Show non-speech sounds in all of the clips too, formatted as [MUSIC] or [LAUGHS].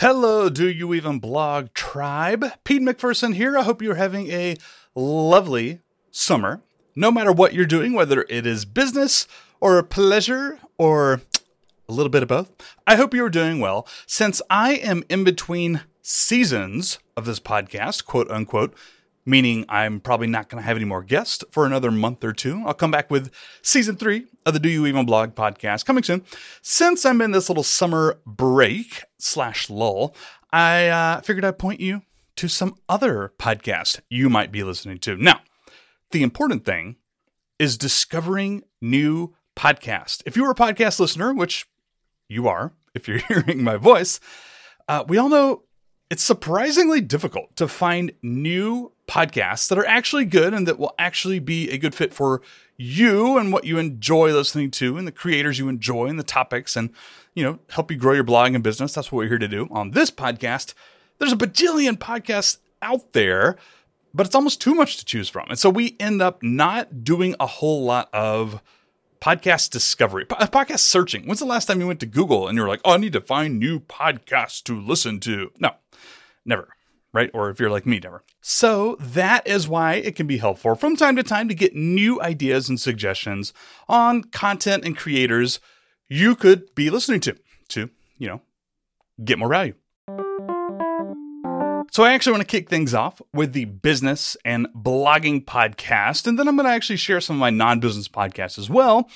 Hello, do you even blog tribe? Pete McPherson here. I hope you're having a lovely summer. No matter what you're doing, whether it is business or pleasure or a little bit of both, I hope you're doing well. Since I am in between seasons of this podcast, quote unquote, meaning I'm probably not going to have any more guests for another month or two. I'll come back with season three of the Do You Even Blog podcast coming soon. Since I'm in this little summer break slash lull, I uh, figured I'd point you to some other podcasts you might be listening to. Now, the important thing is discovering new podcasts. If you're a podcast listener, which you are, if you're [LAUGHS] hearing my voice, uh, we all know it's surprisingly difficult to find new podcasts that are actually good and that will actually be a good fit for you and what you enjoy listening to and the creators you enjoy and the topics and you know help you grow your blogging and business. That's what we're here to do on this podcast. There's a bajillion podcasts out there but it's almost too much to choose from. And so we end up not doing a whole lot of podcast discovery podcast searching. When's the last time you went to google and you were like oh i need to find new podcasts to listen to? No never right? Or if you're like me, never. So that is why it can be helpful from time to time to get new ideas and suggestions on content and creators you could be listening to to, you know, get more value. So I actually want to kick things off with the business and blogging podcast, and then I'm going to actually share some of my non-business podcasts as well.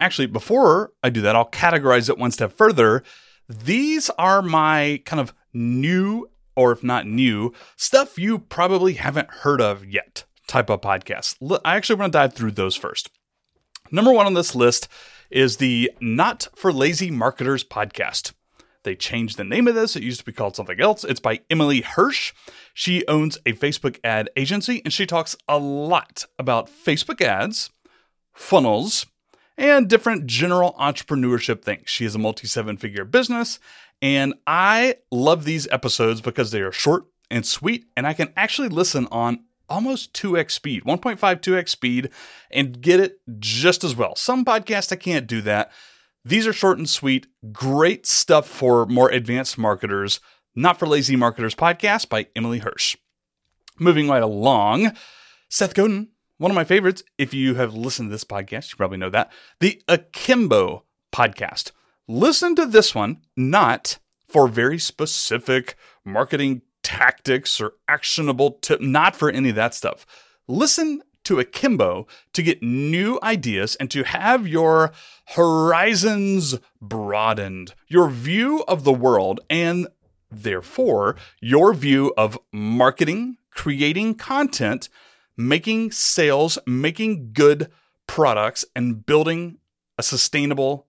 Actually, before I do that, I'll categorize it one step further. These are my kind of new or if not new, stuff you probably haven't heard of yet type of podcast. I actually want to dive through those first. Number one on this list is the Not for Lazy Marketers podcast. They changed the name of this. It used to be called something else. It's by Emily Hirsch. She owns a Facebook ad agency and she talks a lot about Facebook ads, funnels, and different general entrepreneurship things. She has a multi seven figure business and I love these episodes because they are short and sweet, and I can actually listen on almost 2x speed, 1.5, 2x speed, and get it just as well. Some podcasts I can't do that. These are short and sweet, great stuff for more advanced marketers. Not for Lazy Marketers podcast by Emily Hirsch. Moving right along, Seth Godin, one of my favorites. If you have listened to this podcast, you probably know that. The Akimbo podcast. Listen to this one, not for very specific marketing tactics or actionable tip, not for any of that stuff. Listen to Akimbo to get new ideas and to have your horizons broadened, your view of the world, and therefore your view of marketing, creating content, making sales, making good products, and building a sustainable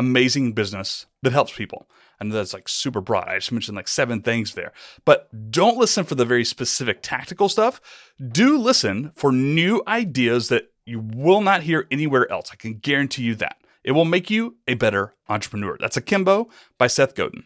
amazing business that helps people. Know that's like super broad. I just mentioned like seven things there. But don't listen for the very specific tactical stuff. Do listen for new ideas that you will not hear anywhere else. I can guarantee you that. It will make you a better entrepreneur. That's Akimbo by Seth Godin.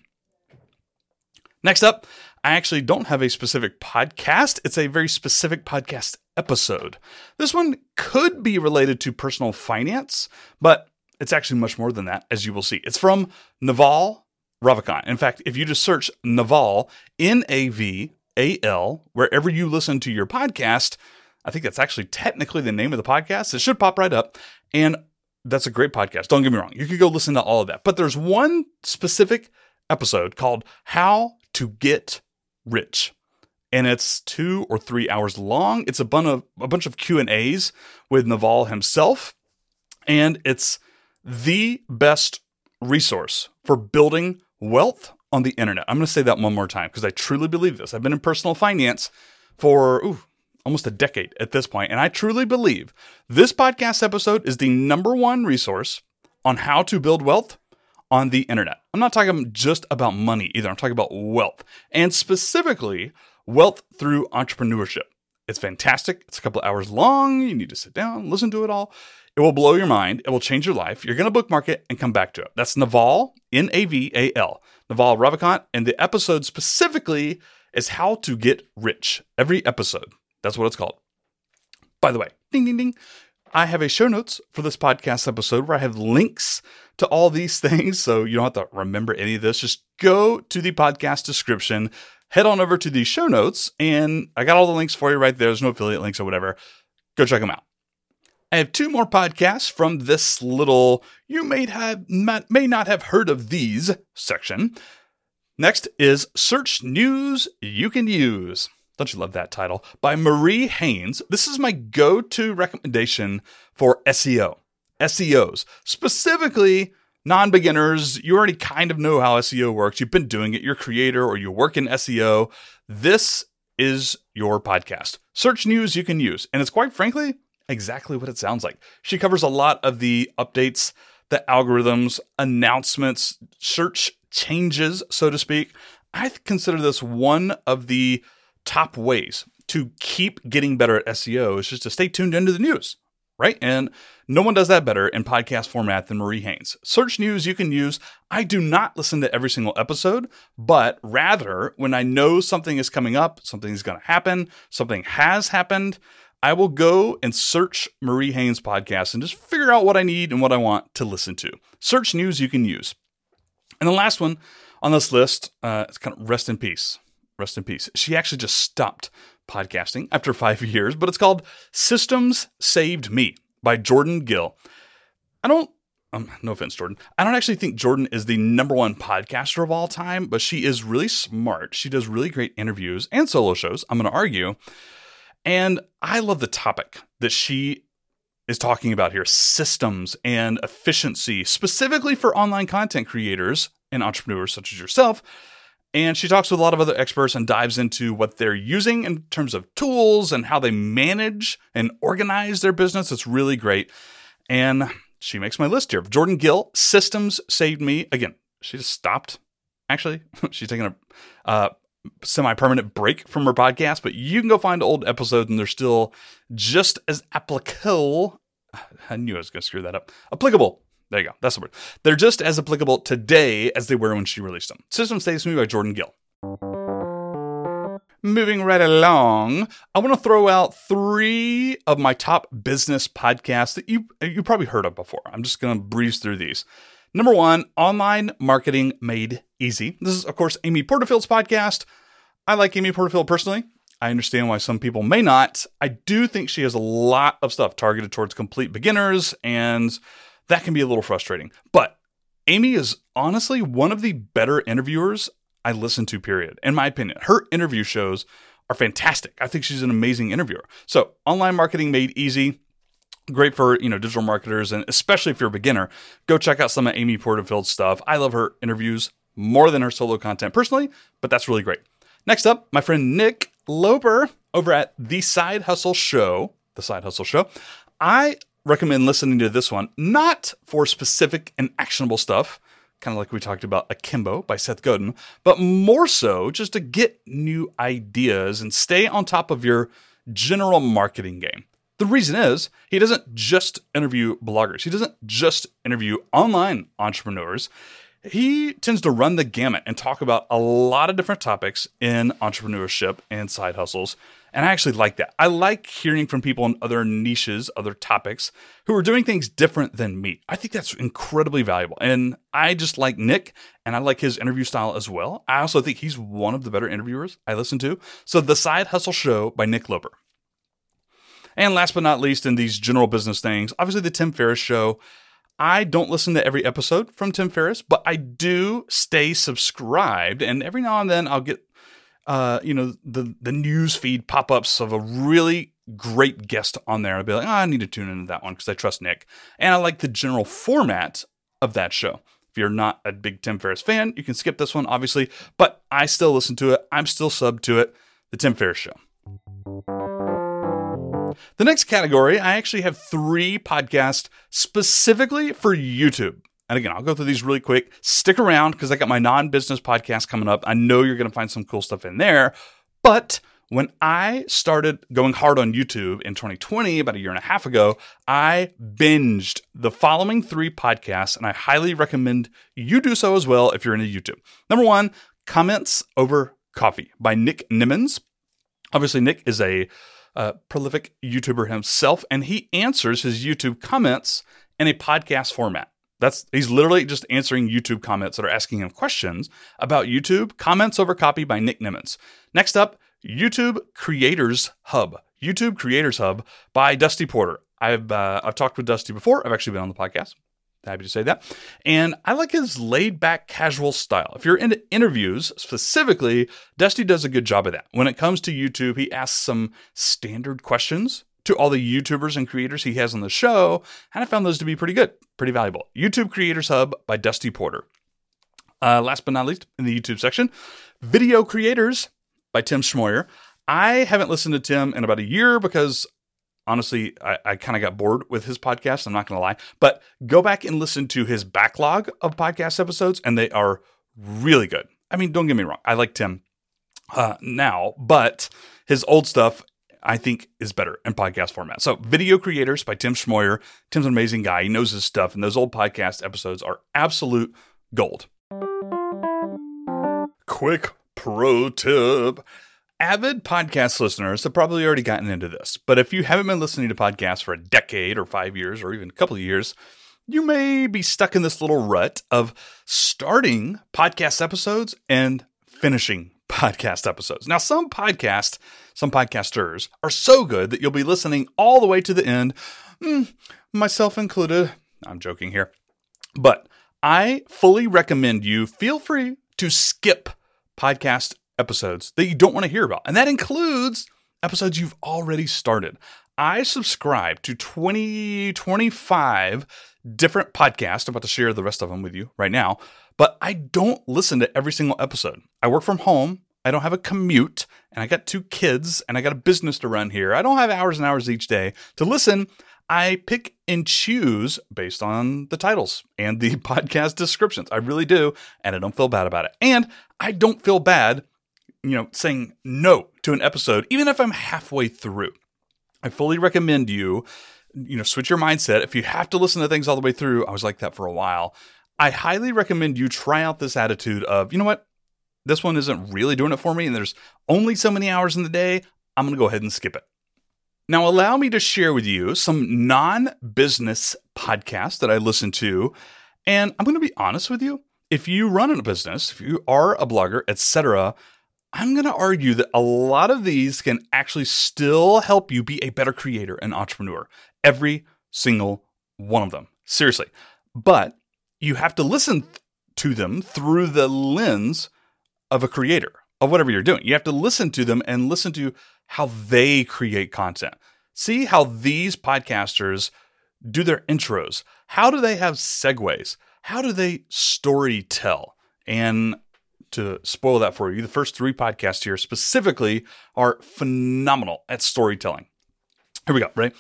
Next up, I actually don't have a specific podcast. It's a very specific podcast episode. This one could be related to personal finance, but it's actually much more than that, as you will see. It's from Naval Ravikant. In fact, if you just search Naval, N A V A L, wherever you listen to your podcast, I think that's actually technically the name of the podcast. It should pop right up. And that's a great podcast. Don't get me wrong. You could go listen to all of that. But there's one specific episode called How to Get Rich. And it's two or three hours long. It's a bunch of a bunch of Q and A's with Naval himself, and it's the best resource for building wealth on the internet. I'm going to say that one more time because I truly believe this. I've been in personal finance for ooh, almost a decade at this point, and I truly believe this podcast episode is the number one resource on how to build wealth on the internet. I'm not talking just about money either. I'm talking about wealth and specifically wealth through entrepreneurship. It's fantastic. It's a couple hours long. You need to sit down, listen to it all. It will blow your mind. It will change your life. You're going to bookmark it and come back to it. That's Naval, N A V A L, Naval Ravikant. And the episode specifically is how to get rich. Every episode. That's what it's called. By the way, ding, ding, ding. I have a show notes for this podcast episode where I have links to all these [LAUGHS] things. So you don't have to remember any of this. Just go to the podcast description, head on over to the show notes, and I got all the links for you right there. There's no affiliate links or whatever. Go check them out. I have two more podcasts from this little you may have may not have heard of these section. Next is Search News You Can Use. Don't you love that title? By Marie Haynes. This is my go to recommendation for SEO, SEOs, specifically non beginners. You already kind of know how SEO works. You've been doing it, you're a creator or you work in SEO. This is your podcast. Search news you can use. And it's quite frankly exactly what it sounds like. She covers a lot of the updates, the algorithms, announcements, search changes, so to speak. I consider this one of the top ways to keep getting better at SEO is just to stay tuned into the news, right? And no one does that better in podcast format than Marie Haynes. Search news you can use. I do not listen to every single episode, but rather when I know something is coming up, something is going to happen, something has happened, I will go and search Marie Haynes podcast and just figure out what I need and what I want to listen to. Search news you can use. And the last one on this list, uh, it's kind of rest in peace. Rest in peace. She actually just stopped podcasting after [LAUGHS] five years, but it's called Systems Saved Me by Jordan Gill. I don't, um, no offense, Jordan. I don't actually think Jordan is the number one podcaster of all time, but she is really smart. She does really great interviews and solo shows, I'm going to argue. And I love the topic that she is talking about here systems and efficiency, specifically for online content creators and entrepreneurs such as yourself. And she talks with a lot of other experts and dives into what they're using in terms of tools and how they manage and organize their business. It's really great. And she makes my list here. Jordan Gill, Systems Saved Me. Again, she just stopped. Actually, [LAUGHS] she's taking a uh, semi permanent break from her podcast, but you can go find old episodes and they're still just as applicable. [SIGHS] I knew I was going to screw that up. Applicable there you go. That's the word. They're just as applicable today as they were when she released them. System Saves Me by Jordan Gill. Moving right along, I want to throw out three of my top business podcasts that you you probably heard of before. I'm just going to breeze through these. Number one, Online Marketing Made Easy. This is, of course, Amy Porterfield's podcast. I like Amy Porterfield personally. I understand why some people may not. I do think she has a lot of stuff targeted towards complete beginners and that can be a little frustrating. But Amy is honestly one of the better interviewers I listen to, period, in my opinion. Her interview shows are fantastic. I think she's an amazing interviewer. So, online marketing made easy. Great for you know digital marketers and especially if you're a beginner, go check out some of Amy Porterfield's stuff. I love her interviews more than her solo content personally, but that's really great. Next up, my friend Nick Loper over at The Side Hustle Show. The Side Hustle Show. I recommend listening to this one, not for specific and actionable stuff, kind of like we talked about Akimbo by Seth Godin, but more so just to get new ideas and stay on top of your general marketing game. The reason is he doesn't just interview bloggers, he doesn't just interview online entrepreneurs. He tends to run the gamut and talk about a lot of different topics in entrepreneurship and side hustles. And I actually like that. I like hearing from people in other niches, other topics who are doing things different than me. I think that's incredibly valuable. And I just like Nick and I like his interview style as well. I also think he's one of the better interviewers I listen to. So, The Side Hustle Show by Nick Loper. And last but not least, in these general business things, obviously the Tim Ferriss Show. I don't listen to every episode from Tim Ferriss, but I do stay subscribed. And every now and then I'll get uh, you know, the the news feed pop ups of a really great guest on there. I'd be like, oh, I need to tune into that one because I trust Nick, and I like the general format of that show. If you're not a big Tim Ferriss fan, you can skip this one, obviously, but I still listen to it. I'm still sub to it. The Tim Ferriss Show. The next category, I actually have three podcasts specifically for YouTube. And again, I'll go through these really quick. Stick around because I got my non business podcast coming up. I know you're going to find some cool stuff in there. But when I started going hard on YouTube in 2020, about a year and a half ago, I binged the following three podcasts, and I highly recommend you do so as well if you're into YouTube. Number one, Comments Over Coffee by Nick Nimmons. Obviously, Nick is a a prolific YouTuber himself, and he answers his YouTube comments in a podcast format. That's he's literally just answering YouTube comments that are asking him questions about YouTube. Comments over coffee by Nick Nimmons. Next up, YouTube Creators Hub. YouTube Creators Hub by Dusty Porter. I've uh, I've talked with Dusty before. I've actually been on the podcast. Happy to say that. And I like his laid back, casual style. If you're into interviews specifically, Dusty does a good job of that. When it comes to YouTube, he asks some standard questions to all the YouTubers and creators he has on the show, and I found those to be pretty good, pretty valuable. YouTube Creators Hub by Dusty Porter. Uh, last but not least, in the YouTube section, Video Creators by Tim Schmoyer. I haven't listened to Tim in about a year because honestly, I, I kind of got bored with his podcast. I'm not going to lie, but go back and listen to his backlog of podcast episodes, and they are really good. I mean, don't get me wrong, I like Tim uh, now, but his old stuff I think is better in podcast format. So, Video Creators by Tim Schmoyer. Tim's an amazing guy. He knows his stuff, and those old podcast episodes are absolute gold. Quick pro tip. Avid podcast listeners have probably already gotten into this, but if you haven't been listening to podcasts for a decade or five years or even a couple of years, you may be stuck in this little rut of starting podcast episodes and finishing [LAUGHS] podcast episodes. Now, some podcasts, some podcasters are so good that you'll be listening all the way to the end, mm, myself included. I'm joking here. But I fully recommend you feel free to skip podcast episodes that you don't want to hear about. And that includes episodes you've already started. I subscribe to 20, 25 different podcasts. I'm about to share the rest of them with you right now, but I don't listen to every single episode. I work from home. I don't have a commute, and I got two kids, and I got a business to run here. I don't have hours and hours each day to listen. I pick and choose based on the titles and the [LAUGHS] podcast descriptions. I really do, and I don't feel bad about it. And I don't feel bad you know, saying no to an episode, even if I'm halfway through. I fully recommend you, you know, switch your mindset. If you have to listen to things all the way through, I was like that for a while. I highly recommend you try out this attitude of, you know what, this one isn't really doing it for me, and there's only so many hours in the day. I'm going to go ahead and skip it. Now, allow me to share with you some non business podcasts that I listen to. And I'm going to be honest with you. If you run a business, if you are a blogger, etc., I'm going to argue that a lot of these can actually still help you be a better creator and entrepreneur. Every single one of them. Seriously. But you have to listen to them through the lens of a creator of whatever you're doing. You have to listen to them and listen to how they create content. See how these podcasters do their intros. How do they have segues? How do they story tell? And to spoil that for you, the first three podcasts here specifically are phenomenal at storytelling. Here we go, right?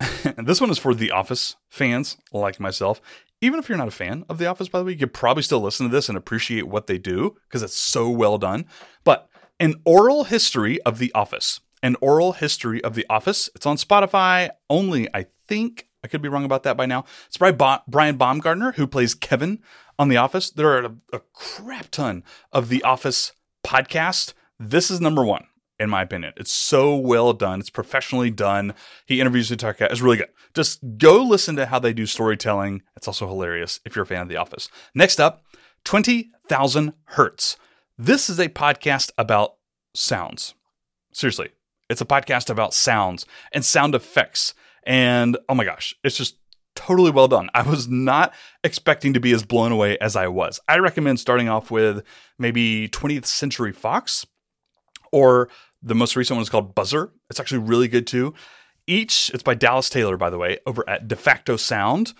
[LAUGHS] this one is for The Office fans like myself. Even if you're not a fan of The Office, by the way, you could probably still listen to this and appreciate what they do because it's so well done. But an oral history of The Office. An oral history of The Office. It's on Spotify only, I think. I could be wrong about that by now. It's by Brian Baumgartner, who plays Kevin on The Office. There are a, a crap ton of The Office podcasts. This is number one, in my opinion. It's so well done. It's professionally done. He interviews the Tucker. It's really good. Just go listen to how they do storytelling. It's also hilarious if you're a fan of The Office. Next up, 20,000 Hertz. This is a podcast about sounds. Seriously, it's a podcast about sounds and sound effects. And oh my gosh, it's just totally well done. I was not expecting to be as blown away as I was. I recommend starting off with maybe 20th Century Fox or the most recent one is called Buzzer. It's actually really good too. Each, it's by Dallas Taylor, by the way, over at Defacto Sound.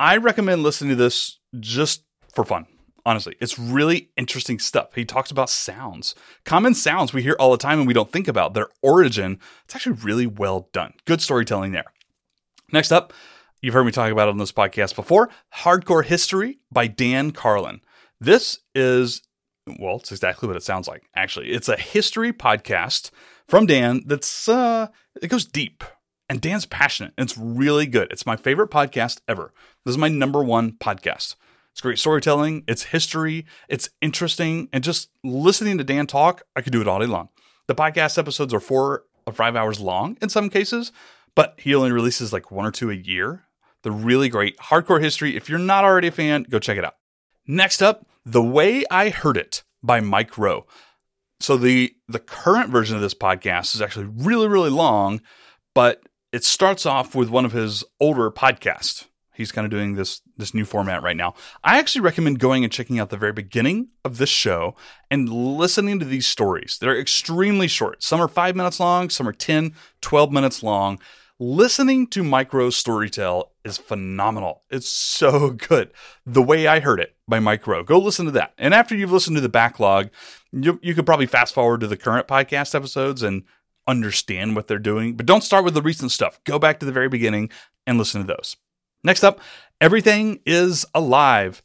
I recommend listening to this just for fun. Honestly, it's really interesting stuff. He talks about sounds, common sounds we hear all the time and we don't think about their origin. It's actually really well done. Good storytelling there. Next up, You've heard me talk about it on this podcast before Hardcore History by Dan Carlin. This is, well, it's exactly what it sounds like, actually. It's a history podcast from Dan that's, uh, it goes deep. And Dan's passionate. And it's really good. It's my favorite podcast ever. This is my number one podcast. It's great storytelling, it's history, it's interesting, and just listening to Dan talk, I could do it all day long. The podcast episodes are four or five hours long in some cases, but he only releases like one or two a year. They're really great. Hardcore History. If you're not already a fan, go check it out. Next up, The Way I Heard It by Mike Rowe. So the the current version of this podcast is actually really really long, but it starts off with one of his older podcasts. He's kind of doing this this new format right now. I actually recommend going and checking out the very beginning of this show and listening to these stories. They're extremely short. Some are 5 minutes long, some are 10, 12 minutes long. Listening to Rowe's storytell is phenomenal. It's so good. The way I heard it by Mike Rowe. Go listen to that. And after you've listened to the backlog, you, you could probably fast forward to the current podcast episodes and understand what they're doing. But don't start with the recent stuff. Go back to the very beginning and listen to those. Next up, Everything is Alive.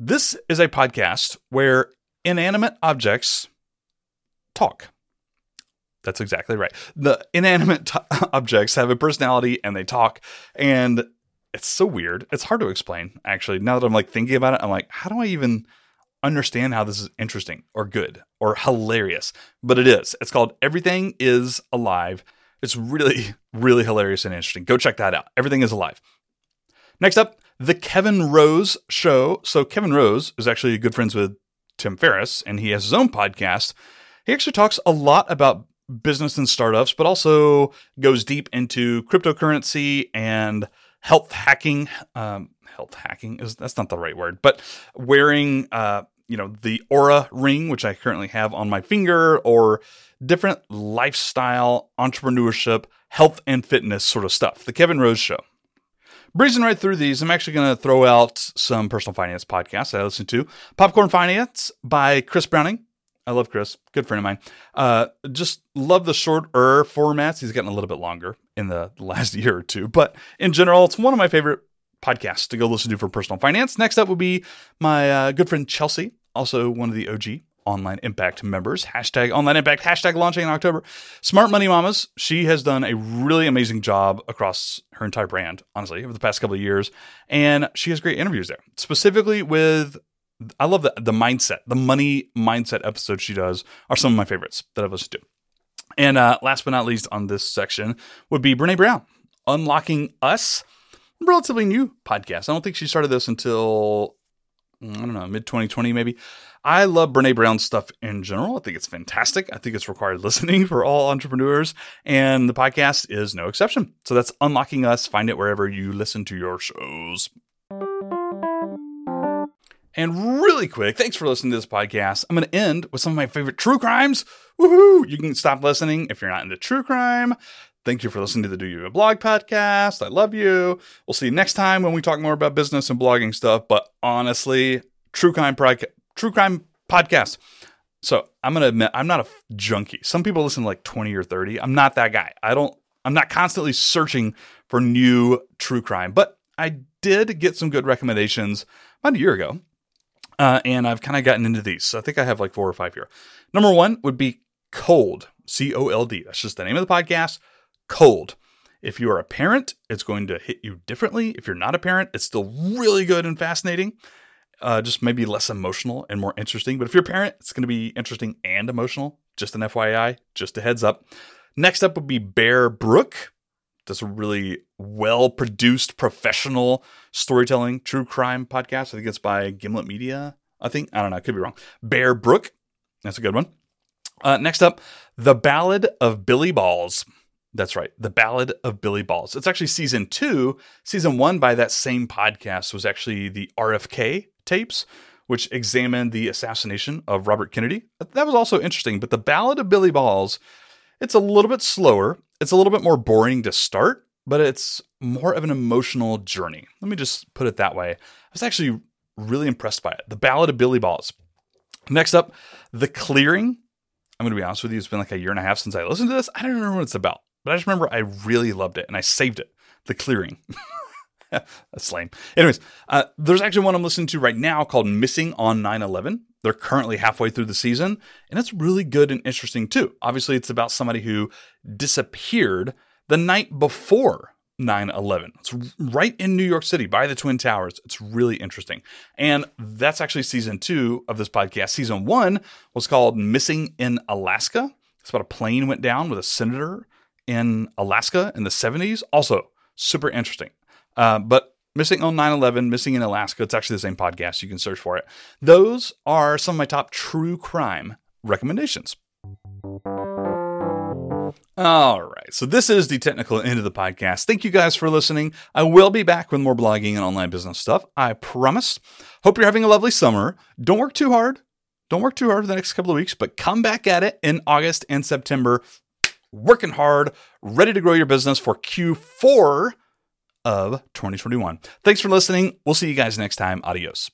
This is a podcast where inanimate objects talk. That's exactly right. The inanimate t- [LAUGHS] objects have a personality and they talk, and it's so weird. It's hard to explain, actually. Now that I'm like thinking about it, I'm like, how do I even understand how this is interesting or good or hilarious? But it is. It's called Everything is Alive. It's really, [LAUGHS] really hilarious and interesting. Go check that out. Everything is Alive. Next up, The Kevin Rose Show. So, Kevin Rose is actually good friends with Tim Ferriss, and he has his own podcast. He actually talks a lot about business and startups, but also goes deep into cryptocurrency and health hacking. Um, health hacking is that's not the right word, but wearing uh, you know the Oura ring, which I currently have on my finger, or different lifestyle, entrepreneurship, health and fitness sort of stuff. The Kevin Rose Show. Breezing right through these, I'm actually going to throw out some personal finance podcasts I listen to. Popcorn Finance by Chris Browning. I love Chris, good friend of mine. Uh, just love the shorter formats. He's gotten a little bit longer in the [LAUGHS] last year or two, but in general, it's one of my favorite podcasts to go listen to for personal finance. Next up would be my uh, good friend Chelsea, also one of the OG Online Impact members. Hashtag Online Impact, hashtag launching in October. Smart Money Mamas, she has done a really amazing job across her entire brand, honestly, over the past couple of years. And she has great interviews there, specifically with I love the the mindset, the money mindset episodes she does are some of my favorites that I've listened to. And uh, last but not least on this section would be Brene Brown, Unlocking Us, relatively new podcast. I don't think she started this until I don't know mid 2020 maybe. I love Brene Brown's stuff in general. I think it's fantastic. I think it's required [LAUGHS] listening for all entrepreneurs, and the podcast is no exception. So that's Unlocking Us. Find it wherever you listen to your shows. And really quick, thanks for listening to this podcast. I'm going to end with some of my favorite true crimes. Woohoo! You can stop listening if you're not into true crime. Thank you for listening to the Do You a Blog podcast. I love you. We'll see you next time when we talk more about business and blogging stuff. But honestly, true crime, true crime podcast. So I'm going to admit, I'm not a junkie. Some people listen to like 20 or 30. I'm not that guy. I don't, I'm not constantly searching for new true crime, but I did get some good recommendations about a year ago uh, and I've kind of gotten into these. So I think I have like four or five here. Number one would be Cold, C O L D. That's just the name of the podcast, Cold. If you are a parent, it's going to hit you differently. If you're not a parent, it's still really good and fascinating. Uh, just maybe less emotional and more interesting. But if you're a parent, it's going to be interesting and emotional. Just an FYI, just a heads up. Next up would be Bear Brook. That's a really well produced, professional storytelling true crime podcast. I think it's by Gimlet Media. I think I don't know. I could be wrong. Bear Brook. That's a good one. Uh, next up, The Ballad of Billy Balls. That's right. The Ballad of Billy Balls. It's actually season two. Season one by that same podcast was actually the RFK tapes, which examined the assassination of Robert Kennedy. That was also interesting. But The Ballad of Billy Balls, it's a little bit slower. It's a little bit more boring to start, but it's more of an emotional journey. Let me just put it that way. I was actually really impressed by it. The Ballad of Billy Balls. Next up, The Clearing. I'm going to be honest with you, it's been like a year and a half since I listened to this. I don't remember what it's about, but I just remember I really loved it and I saved it. The Clearing. [LAUGHS] [LAUGHS] That's lame. Anyways, uh, there's actually one I'm listening to right now called Missing on 9 11. They're currently halfway through the season, and it's really good and interesting too. Obviously, it's about somebody who disappeared the night before 9 11. It's right in New York City by the Twin Towers. It's really interesting. And that's actually season two of this podcast. Season one was called Missing in Alaska. It's about a plane went down with a senator in Alaska in the 70s. Also, super interesting. Uh, but Missing on 9 11, Missing in Alaska, it's actually the same podcast. You can search for it. Those are some of my top true crime recommendations. All right. So this is the technical end of the podcast. Thank you guys for listening. I will be back with more blogging and online business stuff. I promise. Hope you're having a lovely summer. Don't work too hard. Don't work too hard for the next couple of weeks, but come back at it in August and September, working hard, ready to grow your business for Q4 of 2021. Thanks for listening. We'll see you guys next time. Adios.